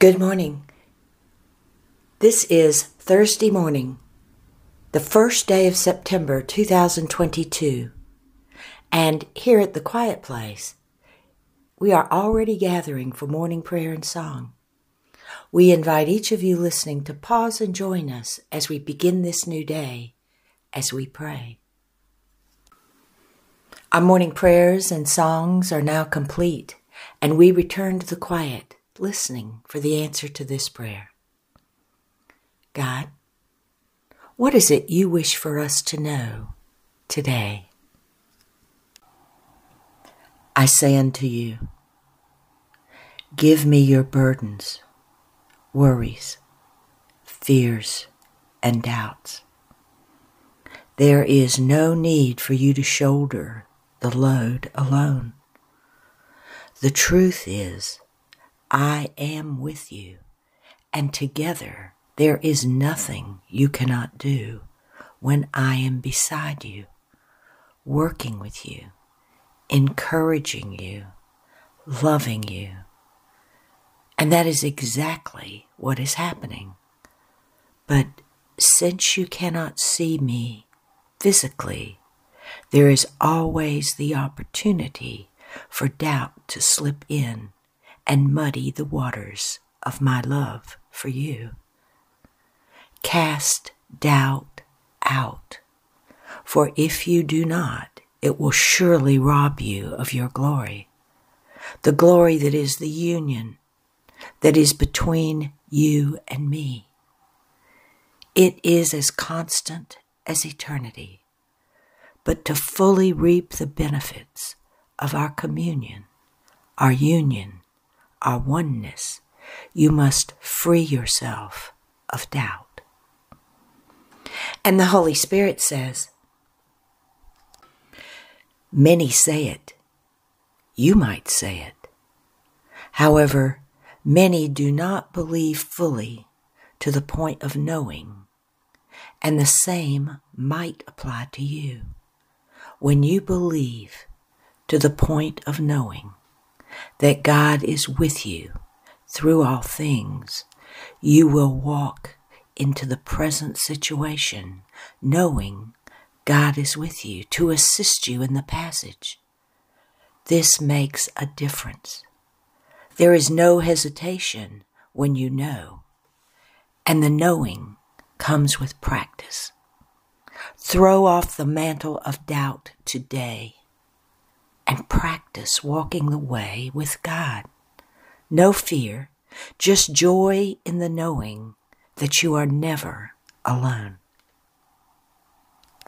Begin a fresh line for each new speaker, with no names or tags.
Good morning. This is Thursday morning, the first day of September 2022. And here at the Quiet Place, we are already gathering for morning prayer and song. We invite each of you listening to pause and join us as we begin this new day as we pray. Our morning prayers and songs are now complete, and we return to the quiet, listening for the answer to this prayer. God, what is it you wish for us to know today? I say unto you, Give me your burdens, worries, fears, and doubts. There is no need for you to shoulder the load alone. The truth is, I am with you, and together there is nothing you cannot do when I am beside you, working with you, encouraging you, loving you. And that is exactly what is happening. But since you cannot see me physically, there is always the opportunity for doubt to slip in and muddy the waters of my love for you. Cast doubt out, for if you do not, it will surely rob you of your glory, the glory that is the union that is between you and me. It is as constant as eternity but to fully reap the benefits of our communion, our union, our oneness, you must free yourself of doubt. And the Holy Spirit says, Many say it. You might say it. However, many do not believe fully to the point of knowing, and the same might apply to you. When you believe to the point of knowing that God is with you through all things, you will walk into the present situation knowing God is with you to assist you in the passage. This makes a difference. There is no hesitation when you know, and the knowing comes with practice. Throw off the mantle of doubt today practice walking the way with God. No fear, just joy in the knowing that you are never alone.